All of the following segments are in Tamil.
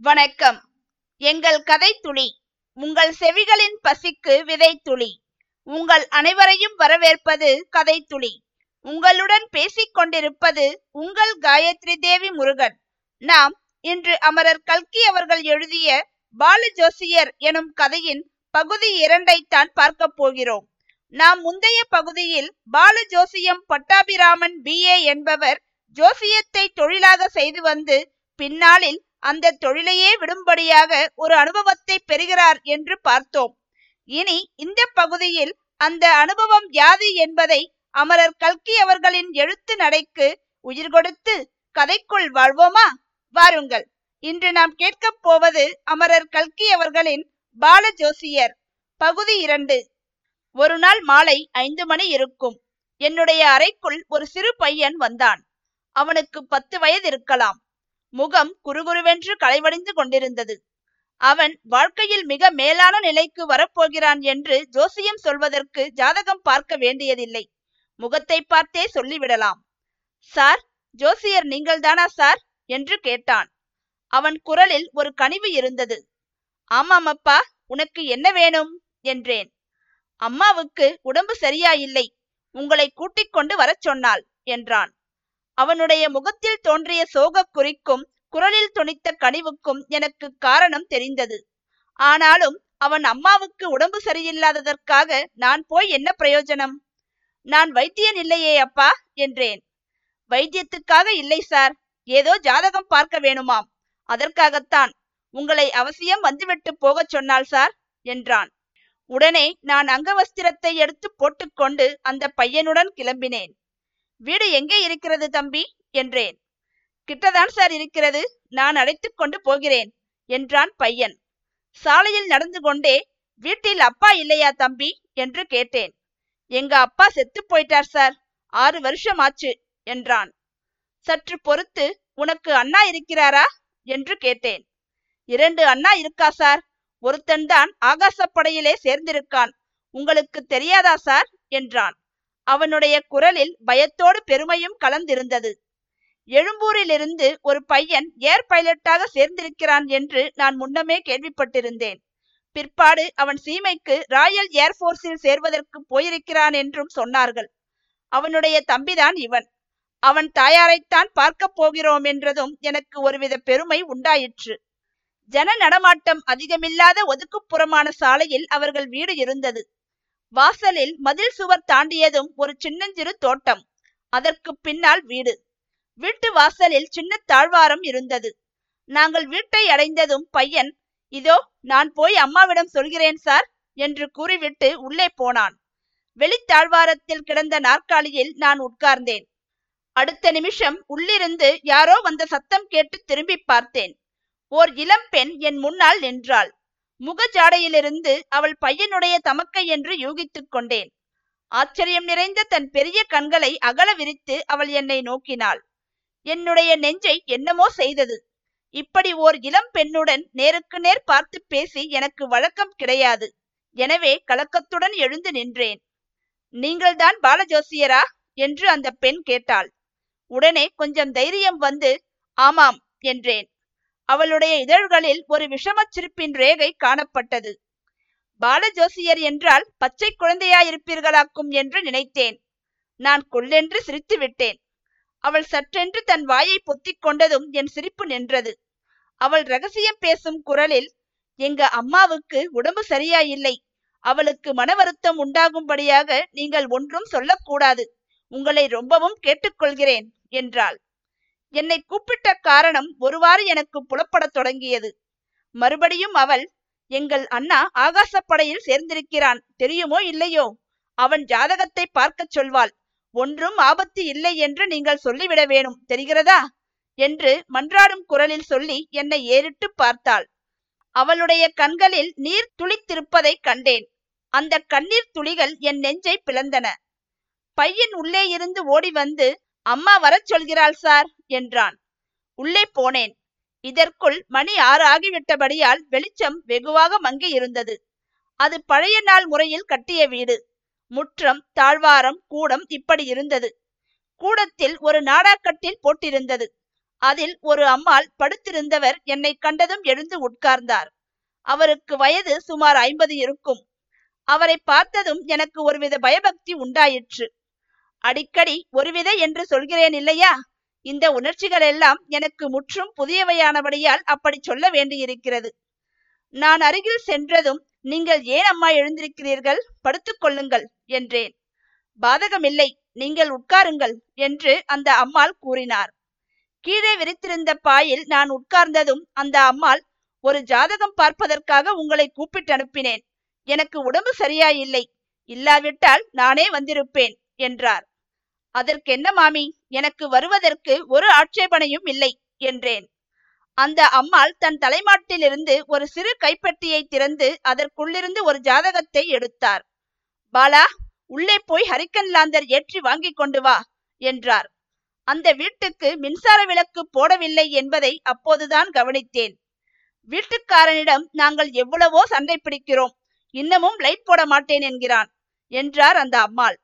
வணக்கம். எங்கள் கதை துளி உங்கள் செவிகளின் பசிக்கு விதை துளி உங்கள் அனைவரையும் வரவேற்பது கதை துளி. உங்களுடன் பேசிக் கொண்டிருப்பது உங்கள் காயத்ரி தேவி முருகன். நாம் இன்று அமரர் கல்கி அவர்கள் எழுதிய பால ஜோசியர் எனும் கதையின் பகுதி இரண்டைத்தான் பார்க்க போகிறோம். நாம் முந்தைய பகுதியில் பால ஜோசியம் பட்டாபிராமன் பிஏ என்பவர் ஜோசியத்தை தொழிலாக செய்து வந்து பின்னாளில் அந்த தொழிலையே விடும்படியாக ஒரு அனுபவத்தை பெறுகிறார் என்று பார்த்தோம். இனி இந்த பகுதியில் அந்த அனுபவம் யாது என்பதை அமரர் கல்கி அவர்களின் எழுத்து நடைக்கு உயிர் கொடுத்து கதைக்குள் வாழ்வோமா? வாருங்கள். இன்று நாம் கேட்கப் போவது அமரர் கல்கி அவர்களின் பால ஜோசியர் பகுதி இரண்டு. ஒரு நாள் மாலை ஐந்து மணி இருக்கும். என்னுடைய அறைக்குள் ஒரு சிறு பையன் வந்தான். அவனுக்கு பத்து வயது இருக்கலாம். முகம் குறுகுருவென்று களைவடைந்து கொண்டிருந்தது. அவன் வாழ்க்கையில் மிக மேலான நிலைக்கு வரப்போகிறான் என்று ஜோசியம் சொல்வதற்கு ஜாதகம் பார்க்க வேண்டியதில்லை. முகத்தை பார்த்தே சொல்லிவிடலாம். சார் ஜோசியர் நீங்கள்தானா சார்? என்று கேட்டான். அவன் குரலில் ஒரு கனிவு இருந்தது. ஆமாம் அப்பா உனக்கு என்ன வேணும்? என்றேன். அம்மாவுக்கு உடம்பு சரியாயில்லை. உங்களை கூட்டிக் கொண்டு வரச் சொன்னாள் என்றான். அவனுடைய முகத்தில் தோன்றிய சோகக் குறிக்கும் குரலில் துணித்த கனிவுக்கும் எனக்கு காரணம் தெரிந்தது. ஆனாலும் அவன் அம்மாவுக்கு உடம்பு சரியில்லாததற்காக நான் போய் என்ன பிரயோஜனம்? நான் வைத்தியன் இல்லையே அப்பா? என்றேன். வைத்தியத்துக்காக இல்லை சார். ஏதோ ஜாதகம் பார்க்க வேணுமாம். அதற்காகத்தான். உங்களை அவசியம் வந்துவிட்டு போகச் சொன்னாள் சார்? என்றான். உடனே நான் அங்கவஸ்திரத்தை எடுத்து போட்டுக்கொண்டு அந்த பையனுடன் கிளம்பினேன். வீடு எங்கே இருக்கிறது தம்பி? என்றேன். கிட்டதான் சார் இருக்கிறது. நான் அழைத்து கொண்டு போகிறேன் என்றான் பையன். சாலையில் நடந்து கொண்டே வீட்டில் அப்பா இல்லையா தம்பி? என்று கேட்டேன். எங்க அப்பா செத்து போயிட்டார் சார். ஆறு வருஷம் ஆச்சு என்றான். சற்று பொறுத்து உனக்கு அண்ணா இருக்கிறாரா? என்று கேட்டேன். இரண்டு அண்ணா இருக்கா சார்? ஒருத்தன் தான் ஆகாசப்படையிலே சேர்ந்திருக்கான். உங்களுக்கு தெரியாதா சார்? என்றான். அவனுடைய குரலில் பயத்தோடு பெருமையும் கலந்திருந்தது. எழும்பூரிலிருந்து ஒரு பையன் ஏர் பைலட்டாக சேர்ந்திருக்கிறான் என்று நான் முன்னமே கேள்விப்பட்டிருந்தேன். பிற்பாடு அவன் சீமைக்கு ராயல் ஏர்போர்ஸில் சேர்வதற்கு போயிருக்கிறான் என்றும் சொன்னார்கள். அவனுடைய தம்பிதான் இவன். அவன் தாயாரைத்தான் பார்க்கப் போகிறோம் என்றதும் எனக்கு ஒருவித பெருமை உண்டாயிற்று. ஜன நடமாட்டம் அதிகமில்லாத ஒதுக்குப்புறமான சாலையில் அவர்கள் வீடு இருந்தது. வாசலில் மதில் சுவர் தாண்டியதும் ஒரு சின்னஞ்சிறு தோட்டம். அதற்கு பின்னால் வீடு. வீட்டு வாசலில் சின்ன தாழ்வாரம் இருந்தது. நாங்கள் வீட்டை அடைந்ததும் பையன் இதோ நான் போய் அம்மாவிடம் சொல்கிறேன் சார் என்று கூறிவிட்டு உள்ளே போனான். வெளித்தாழ்வாரத்தில் கிடந்த நாற்காலியில் நான் உட்கார்ந்தேன். அடுத்த நிமிஷம் உள்ளிருந்து யாரோ வந்த சத்தம் கேட்டு திரும்பி பார்த்தேன். ஓர் இளம் பெண் என் முன்னால் நின்றாள். முகஜாடையிலிருந்து அவள் பையனுடைய தமக்கை என்று யூகித்துக் கொண்டேன். ஆச்சரியம் நிறைந்த தன் பெரிய கண்களை அகல விரித்து அவள் என்னை நோக்கினாள். என்னுடைய நெஞ்சை என்னமோ செய்தது. இப்படி ஓர் இளம் பெண்ணுடன் நேருக்கு நேர் பார்த்து பேசி எனக்கு வழக்கம் கிடையாது. எனவே கலக்கத்துடன் எழுந்து நின்றேன். நீங்கள்தான் பாலஜோசியரா? என்று அந்த பெண் கேட்டாள். உடனே கொஞ்சம் தைரியம் வந்து ஆமாம் என்றேன். அவளுடைய இதழ்களில் ஒரு விஷமச் சிரிப்பின் ரேகை காணப்பட்டது. பாலஜோசியர் என்றால் பச்சை குழந்தையாயிருப்பீர்களாக்கும் என்று நினைத்தேன். நான் கொள்ளென்று சிரித்து விட்டேன். அவள் சற்றென்று தன் வாயை பொத்திக் கொண்டதும் என் சிரிப்பு நின்றது. அவள் ரகசியம் பேசும் குரலில் எங்க அம்மாவுக்கு உடம்பு சரியாயில்லை. அவளுக்கு மன வருத்தம் உண்டாகும்படியாக நீங்கள் ஒன்றும் சொல்லக்கூடாது. உங்களை ரொம்பவும் கேட்டுக்கொள்கிறேன் என்றாள். என்னை கூப்பிட்ட காரணம் ஒருவாறு எனக்கு புலப்படத் தொடங்கியது. மறுபடியும் அவள் எங்கள் அண்ணா ஆகாசப்படையில் சேர்ந்திருக்கிறான் தெரியுமோ இல்லையோ? அவன் ஜாதகத்தை பார்க்கச் சொல்வாள். ஒன்றும் ஆபத்து இல்லை என்று நீங்கள் சொல்லிவிட வேணும் தெரிகிறதா? என்று மன்றாடும் குரலில் சொல்லி என்னை ஏறிட்டு பார்த்தாள். அவளுடைய கண்களில் நீர் துளித்திருப்பதை கண்டேன். அந்த கண்ணீர் துளிகள் என் நெஞ்சை பிளந்தன. பையன் உள்ளே இருந்து ஓடி வந்து அம்மா வரச் சொல்கிறாள் சார். என்றான். உள்ளே போனேன். இதற்குள் மணி ஆறு ஆகிவிட்டபடியால் வெளிச்சம் வெகுவாக மங்கி இருந்தது. அது பழைய நாள் முறையில் கட்டிய வீடு. முற்றம் தாழ்வாரம் கூடம் இப்படி இருந்தது. கூடத்தில் ஒரு நாடாக்கட்டில் போட்டிருந்தது. அதில் ஒரு அம்மாள் படுத்திருந்தவர் என்னை கண்டதும் எழுந்து உட்கார்ந்தார். அவருக்கு வயது சுமார் ஐம்பது இருக்கும். அவரை பார்த்ததும் எனக்கு ஒருவித பயபக்தி உண்டாயிற்று. அடிக்கடி ஒருவித என்று சொல்கிறேன் இல்லையா? இந்த உணர்ச்சிகள் எல்லாம் எனக்கு முற்றும் புதியவையானபடியால் அப்படி சொல்ல வேண்டியிருக்கிறது. நான் அருகில் சென்றதும் நீங்கள் ஏன் அம்மா எழுந்திருக்கிறீர்கள்? படுத்துக் கொள்ளுங்கள் என்றேன். பாதகமில்லை நீங்கள் உட்காருங்கள் என்று அந்த அம்மாள் கூறினார். கீழே விரித்திருந்த பாயில் நான் உட்கார்ந்ததும் அந்த அம்மாள் ஒரு ஜாதகம் பார்ப்பதற்காக உங்களை கூப்பிட்டு அனுப்பினேன். எனக்கு உடம்பு சரியாயில்லை. இல்லாவிட்டால் நானே வந்திருப்பேன் என்றார். அதற்கென்ன மாமி? எனக்கு வருவதற்கு ஒரு ஆட்சேபனையும் இல்லை என்றேன். அந்த அம்மாள் தன் தலைமாட்டிலிருந்து ஒரு சிறு கைப்பெட்டியை திறந்து அதற்குள்ளிருந்து ஒரு ஜாதகத்தை எடுத்தார். பாலா உள்ளே போய் ஹரிக்கன் லாந்தர் ஏற்றி வாங்கி கொண்டு வா என்றார். அந்த வீட்டுக்கு மின்சார விளக்கு போடவில்லை என்பதை அப்போதுதான் கவனித்தேன். வீட்டுக்காரனிடம் நாங்கள் எவ்வளவோ சண்டை பிடிக்கிறோம் இன்னமும் லைட் போட மாட்டேன் என்கிறான் என்றார் அந்த அம்மாள்.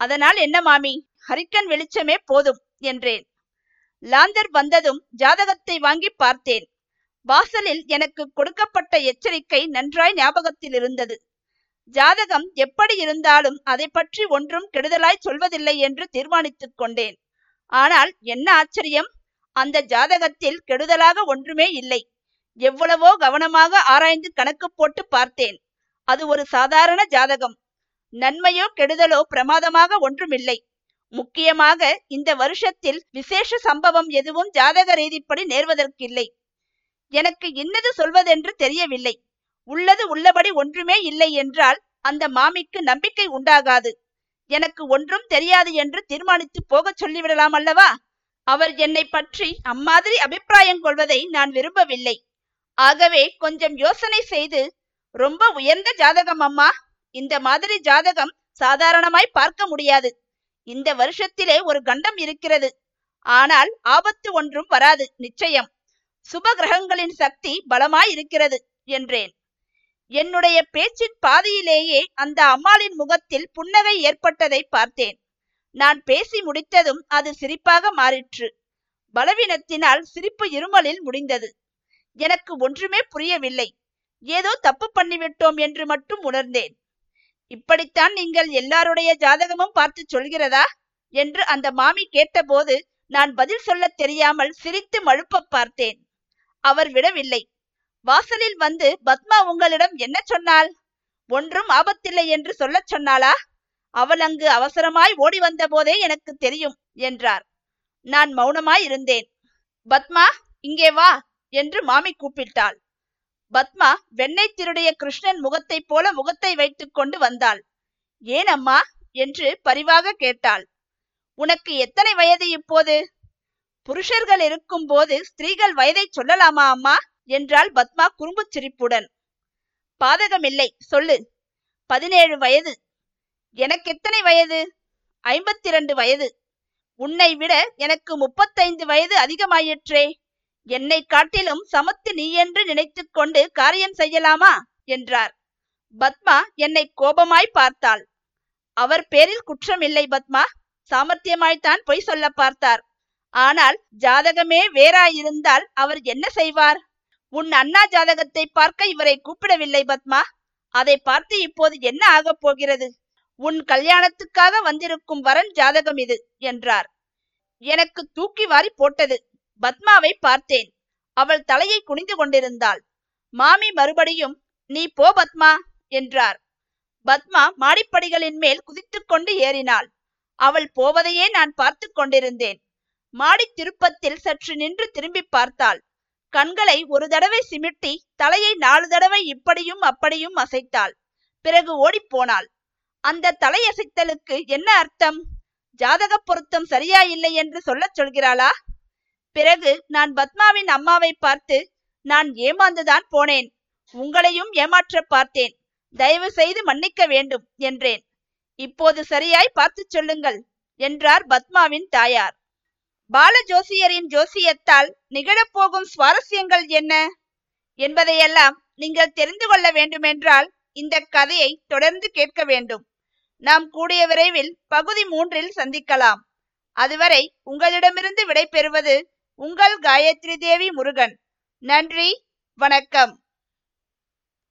அதனால் என்ன மாமி? ஹரிக்கன் வெளிச்சமே போதும் என்றேன். லாந்தர் வந்ததும் ஜாதகத்தை வாங்கி பார்த்தேன். வாசலில் எனக்கு கொடுக்கப்பட்ட எச்சரிக்கை நன்றாய் ஞாபகத்தில் இருந்தது. ஜாதகம் எப்படி இருந்தாலும் அதை பற்றி ஒன்றும் கெடுதலாய் சொல்வதில்லை என்று தீர்மானித்துக் கொண்டேன். ஆனால் என்ன ஆச்சரியம்? அந்த ஜாதகத்தில் கெடுதலாக ஒன்றுமே இல்லை. எவ்வளவோ கவனமாக ஆராய்ந்து கணக்கு போட்டு பார்த்தேன். அது ஒரு சாதாரண ஜாதகம். நன்மையோ கெடுதலோ பிரமாதமாக ஒன்றுமில்லை. முக்கியமாக இந்த வருஷத்தில் விசேஷ சம்பவம் எதுவும் ஜாதக ரீதிப்படி நேர்வதற்கில்லை. எனக்கு இன்னது சொல்வதென்று தெரியவில்லை. உள்ளது உள்ளபடி ஒன்றுமே இல்லை என்றால் அந்த மாமிக்கு நம்பிக்கை உண்டாகாது. எனக்கு ஒன்றும் தெரியாது என்று தீர்மானித்து போகச் சொல்லிவிடலாம் அல்லவா? அவர் என்னை பற்றி அம்மாதிரி அபிப்பிராயம் கொள்வதை நான் விரும்பவில்லை. ஆகவே கொஞ்சம் யோசனை செய்து ரொம்ப உயர்ந்த ஜாதகம் அம்மா. இந்த மாதிரி ஜாதகம் சாதாரணமாய் பார்க்க முடியாது. இந்த வருஷத்திலே ஒரு கண்டம் இருக்கிறது. ஆனால் ஆபத்து ஒன்றும் வராது நிச்சயம். சுப கிரகங்களின் சக்தி பலமாய் இருக்கிறது என்றேன். என்னுடைய பேச்சின் பாதியிலேயே அந்த அம்மாளின் முகத்தில் புன்னகை ஏற்பட்டதை பார்த்தேன். நான் பேசி முடித்ததும் அது சிரிப்பாக மாறிற்று. பலவீனத்தினால் சிரிப்பு இருமலில் முடிந்தது. எனக்கு ஒன்றுமே புரியவில்லை. ஏதோ தப்பு பண்ணிவிட்டோம் என்று மட்டும் உணர்ந்தேன். இப்படித்தான் நீங்கள் எல்லாருடைய ஜாதகமும் பார்த்து சொல்கிறதா? என்று அந்த மாமி கேட்டபோது நான் பதில் சொல்ல தெரியாமல் சிரித்து மழுப்ப பார்த்தேன். அவர் விடவில்லை. வாசலில் வந்து பத்மா உங்களிடம் என்ன சொன்னாள்? ஒன்றும் ஆபத்தில்லை என்று சொல்லச் சொன்னாளா? அவள் அங்கு அவசரமாய் ஓடி வந்த போதே எனக்கு தெரியும் என்றார். நான் மௌனமாய் இருந்தேன். பத்மா இங்கே வா என்று மாமி கூப்பிட்டாள். பத்மா வெண்ணெய் திருடைய கிருஷ்ணன் முகத்தைப் போல முகத்தை வைத்துக் கொண்டு வந்தாள். ஏன் அம்மா என்று பரிவாக கேட்டாள். உனக்கு எத்தனை வயது இப்போது? புருஷர்கள் இருக்கும் போது ஸ்திரீகள் வயதை சொல்லலாமா அம்மா? என்றாள் பத்மா குறும்பு சிரிப்புடன். பாதகமில்லை சொல்லு. பதினேழு வயது. எனக்கு எத்தனை வயது? ஐம்பத்தி இரண்டு வயது. உன்னை விட எனக்கு முப்பத்தைந்து வயது அதிகமாயிற்றே. என்னை காட்டிலும் சமத்து நீ என்று நினைத்து கொண்டு காரியம் செய்யலாமா? என்றார். பத்மா என்னை கோபமாய் பார்த்தாள். அவர் பேரில் குற்றமில்லை பத்மா. சாமர்த்தியமாய்த்தான் பொய் சொல்ல பார்த்தார். ஆனால் ஜாதகமே வேறாயிருந்தால் அவர் என்ன செய்வார்? உன் அண்ணா ஜாதகத்தை பார்க்க இவரை கூப்பிடவில்லை பத்மா. அதை பார்த்து இப்போது என்ன ஆகப் போகிறது? உன் கல்யாணத்துக்காக வந்திருக்கும் வரன் ஜாதகம் இது என்றார். எனக்கு தூக்கி வாரி போட்டது. பத்மாவை பார்த்தேன். அவள் தலையை குனிந்து கொண்டிருந்தாள். மாமி மறுபடியும் நீ போ பத்மா என்றார். பத்மா மாடிப்படிகளின் மேல் குதித்துக் கொண்டு ஏறினாள். அவள் போவதையே நான் பார்த்து கொண்டிருந்தேன். மாடி திருப்பத்தில் சற்று நின்று திரும்பி பார்த்தாள். கண்களை ஒரு தடவை சிமிட்டி தலையை நாலு தடவை இப்படியும் அப்படியும் அசைத்தாள். பிறகு ஓடிப்போனாள் அந்த தலையசைத்தலுக்கு என்ன அர்த்தம்? ஜாதக பொருத்தம் சரியா இல்லை என்று சொல்லச் சொல்கிறாளா? பிறகு நான் பத்மாவின் அம்மாவை பார்த்து நான் ஏமாந்துதான் போனேன். உங்களையும் ஏமாற்ற பார்த்தேன். தயவு செய்து மன்னிக்க வேண்டும் என்றேன். இப்போது சரியாய் பார்த்து சொல்லுங்கள் என்றார் பத்மாவின் தாயார். பால ஜோசியரின் ஜோசியத்தால் நிகழப்போகும் சுவாரஸ்யங்கள் என்ன? என்பதையெல்லாம் நீங்கள் தெரிந்து கொள்ள வேண்டுமென்றால் இந்த கதையை தொடர்ந்து கேட்க வேண்டும். நாம் கூடிய விரைவில் பகுதி மூன்றில் சந்திக்கலாம். அதுவரை உங்களிடமிருந்து விடை பெறுவது உங்கள் காயத்ரி தேவி முருகன். நன்றி வணக்கம்.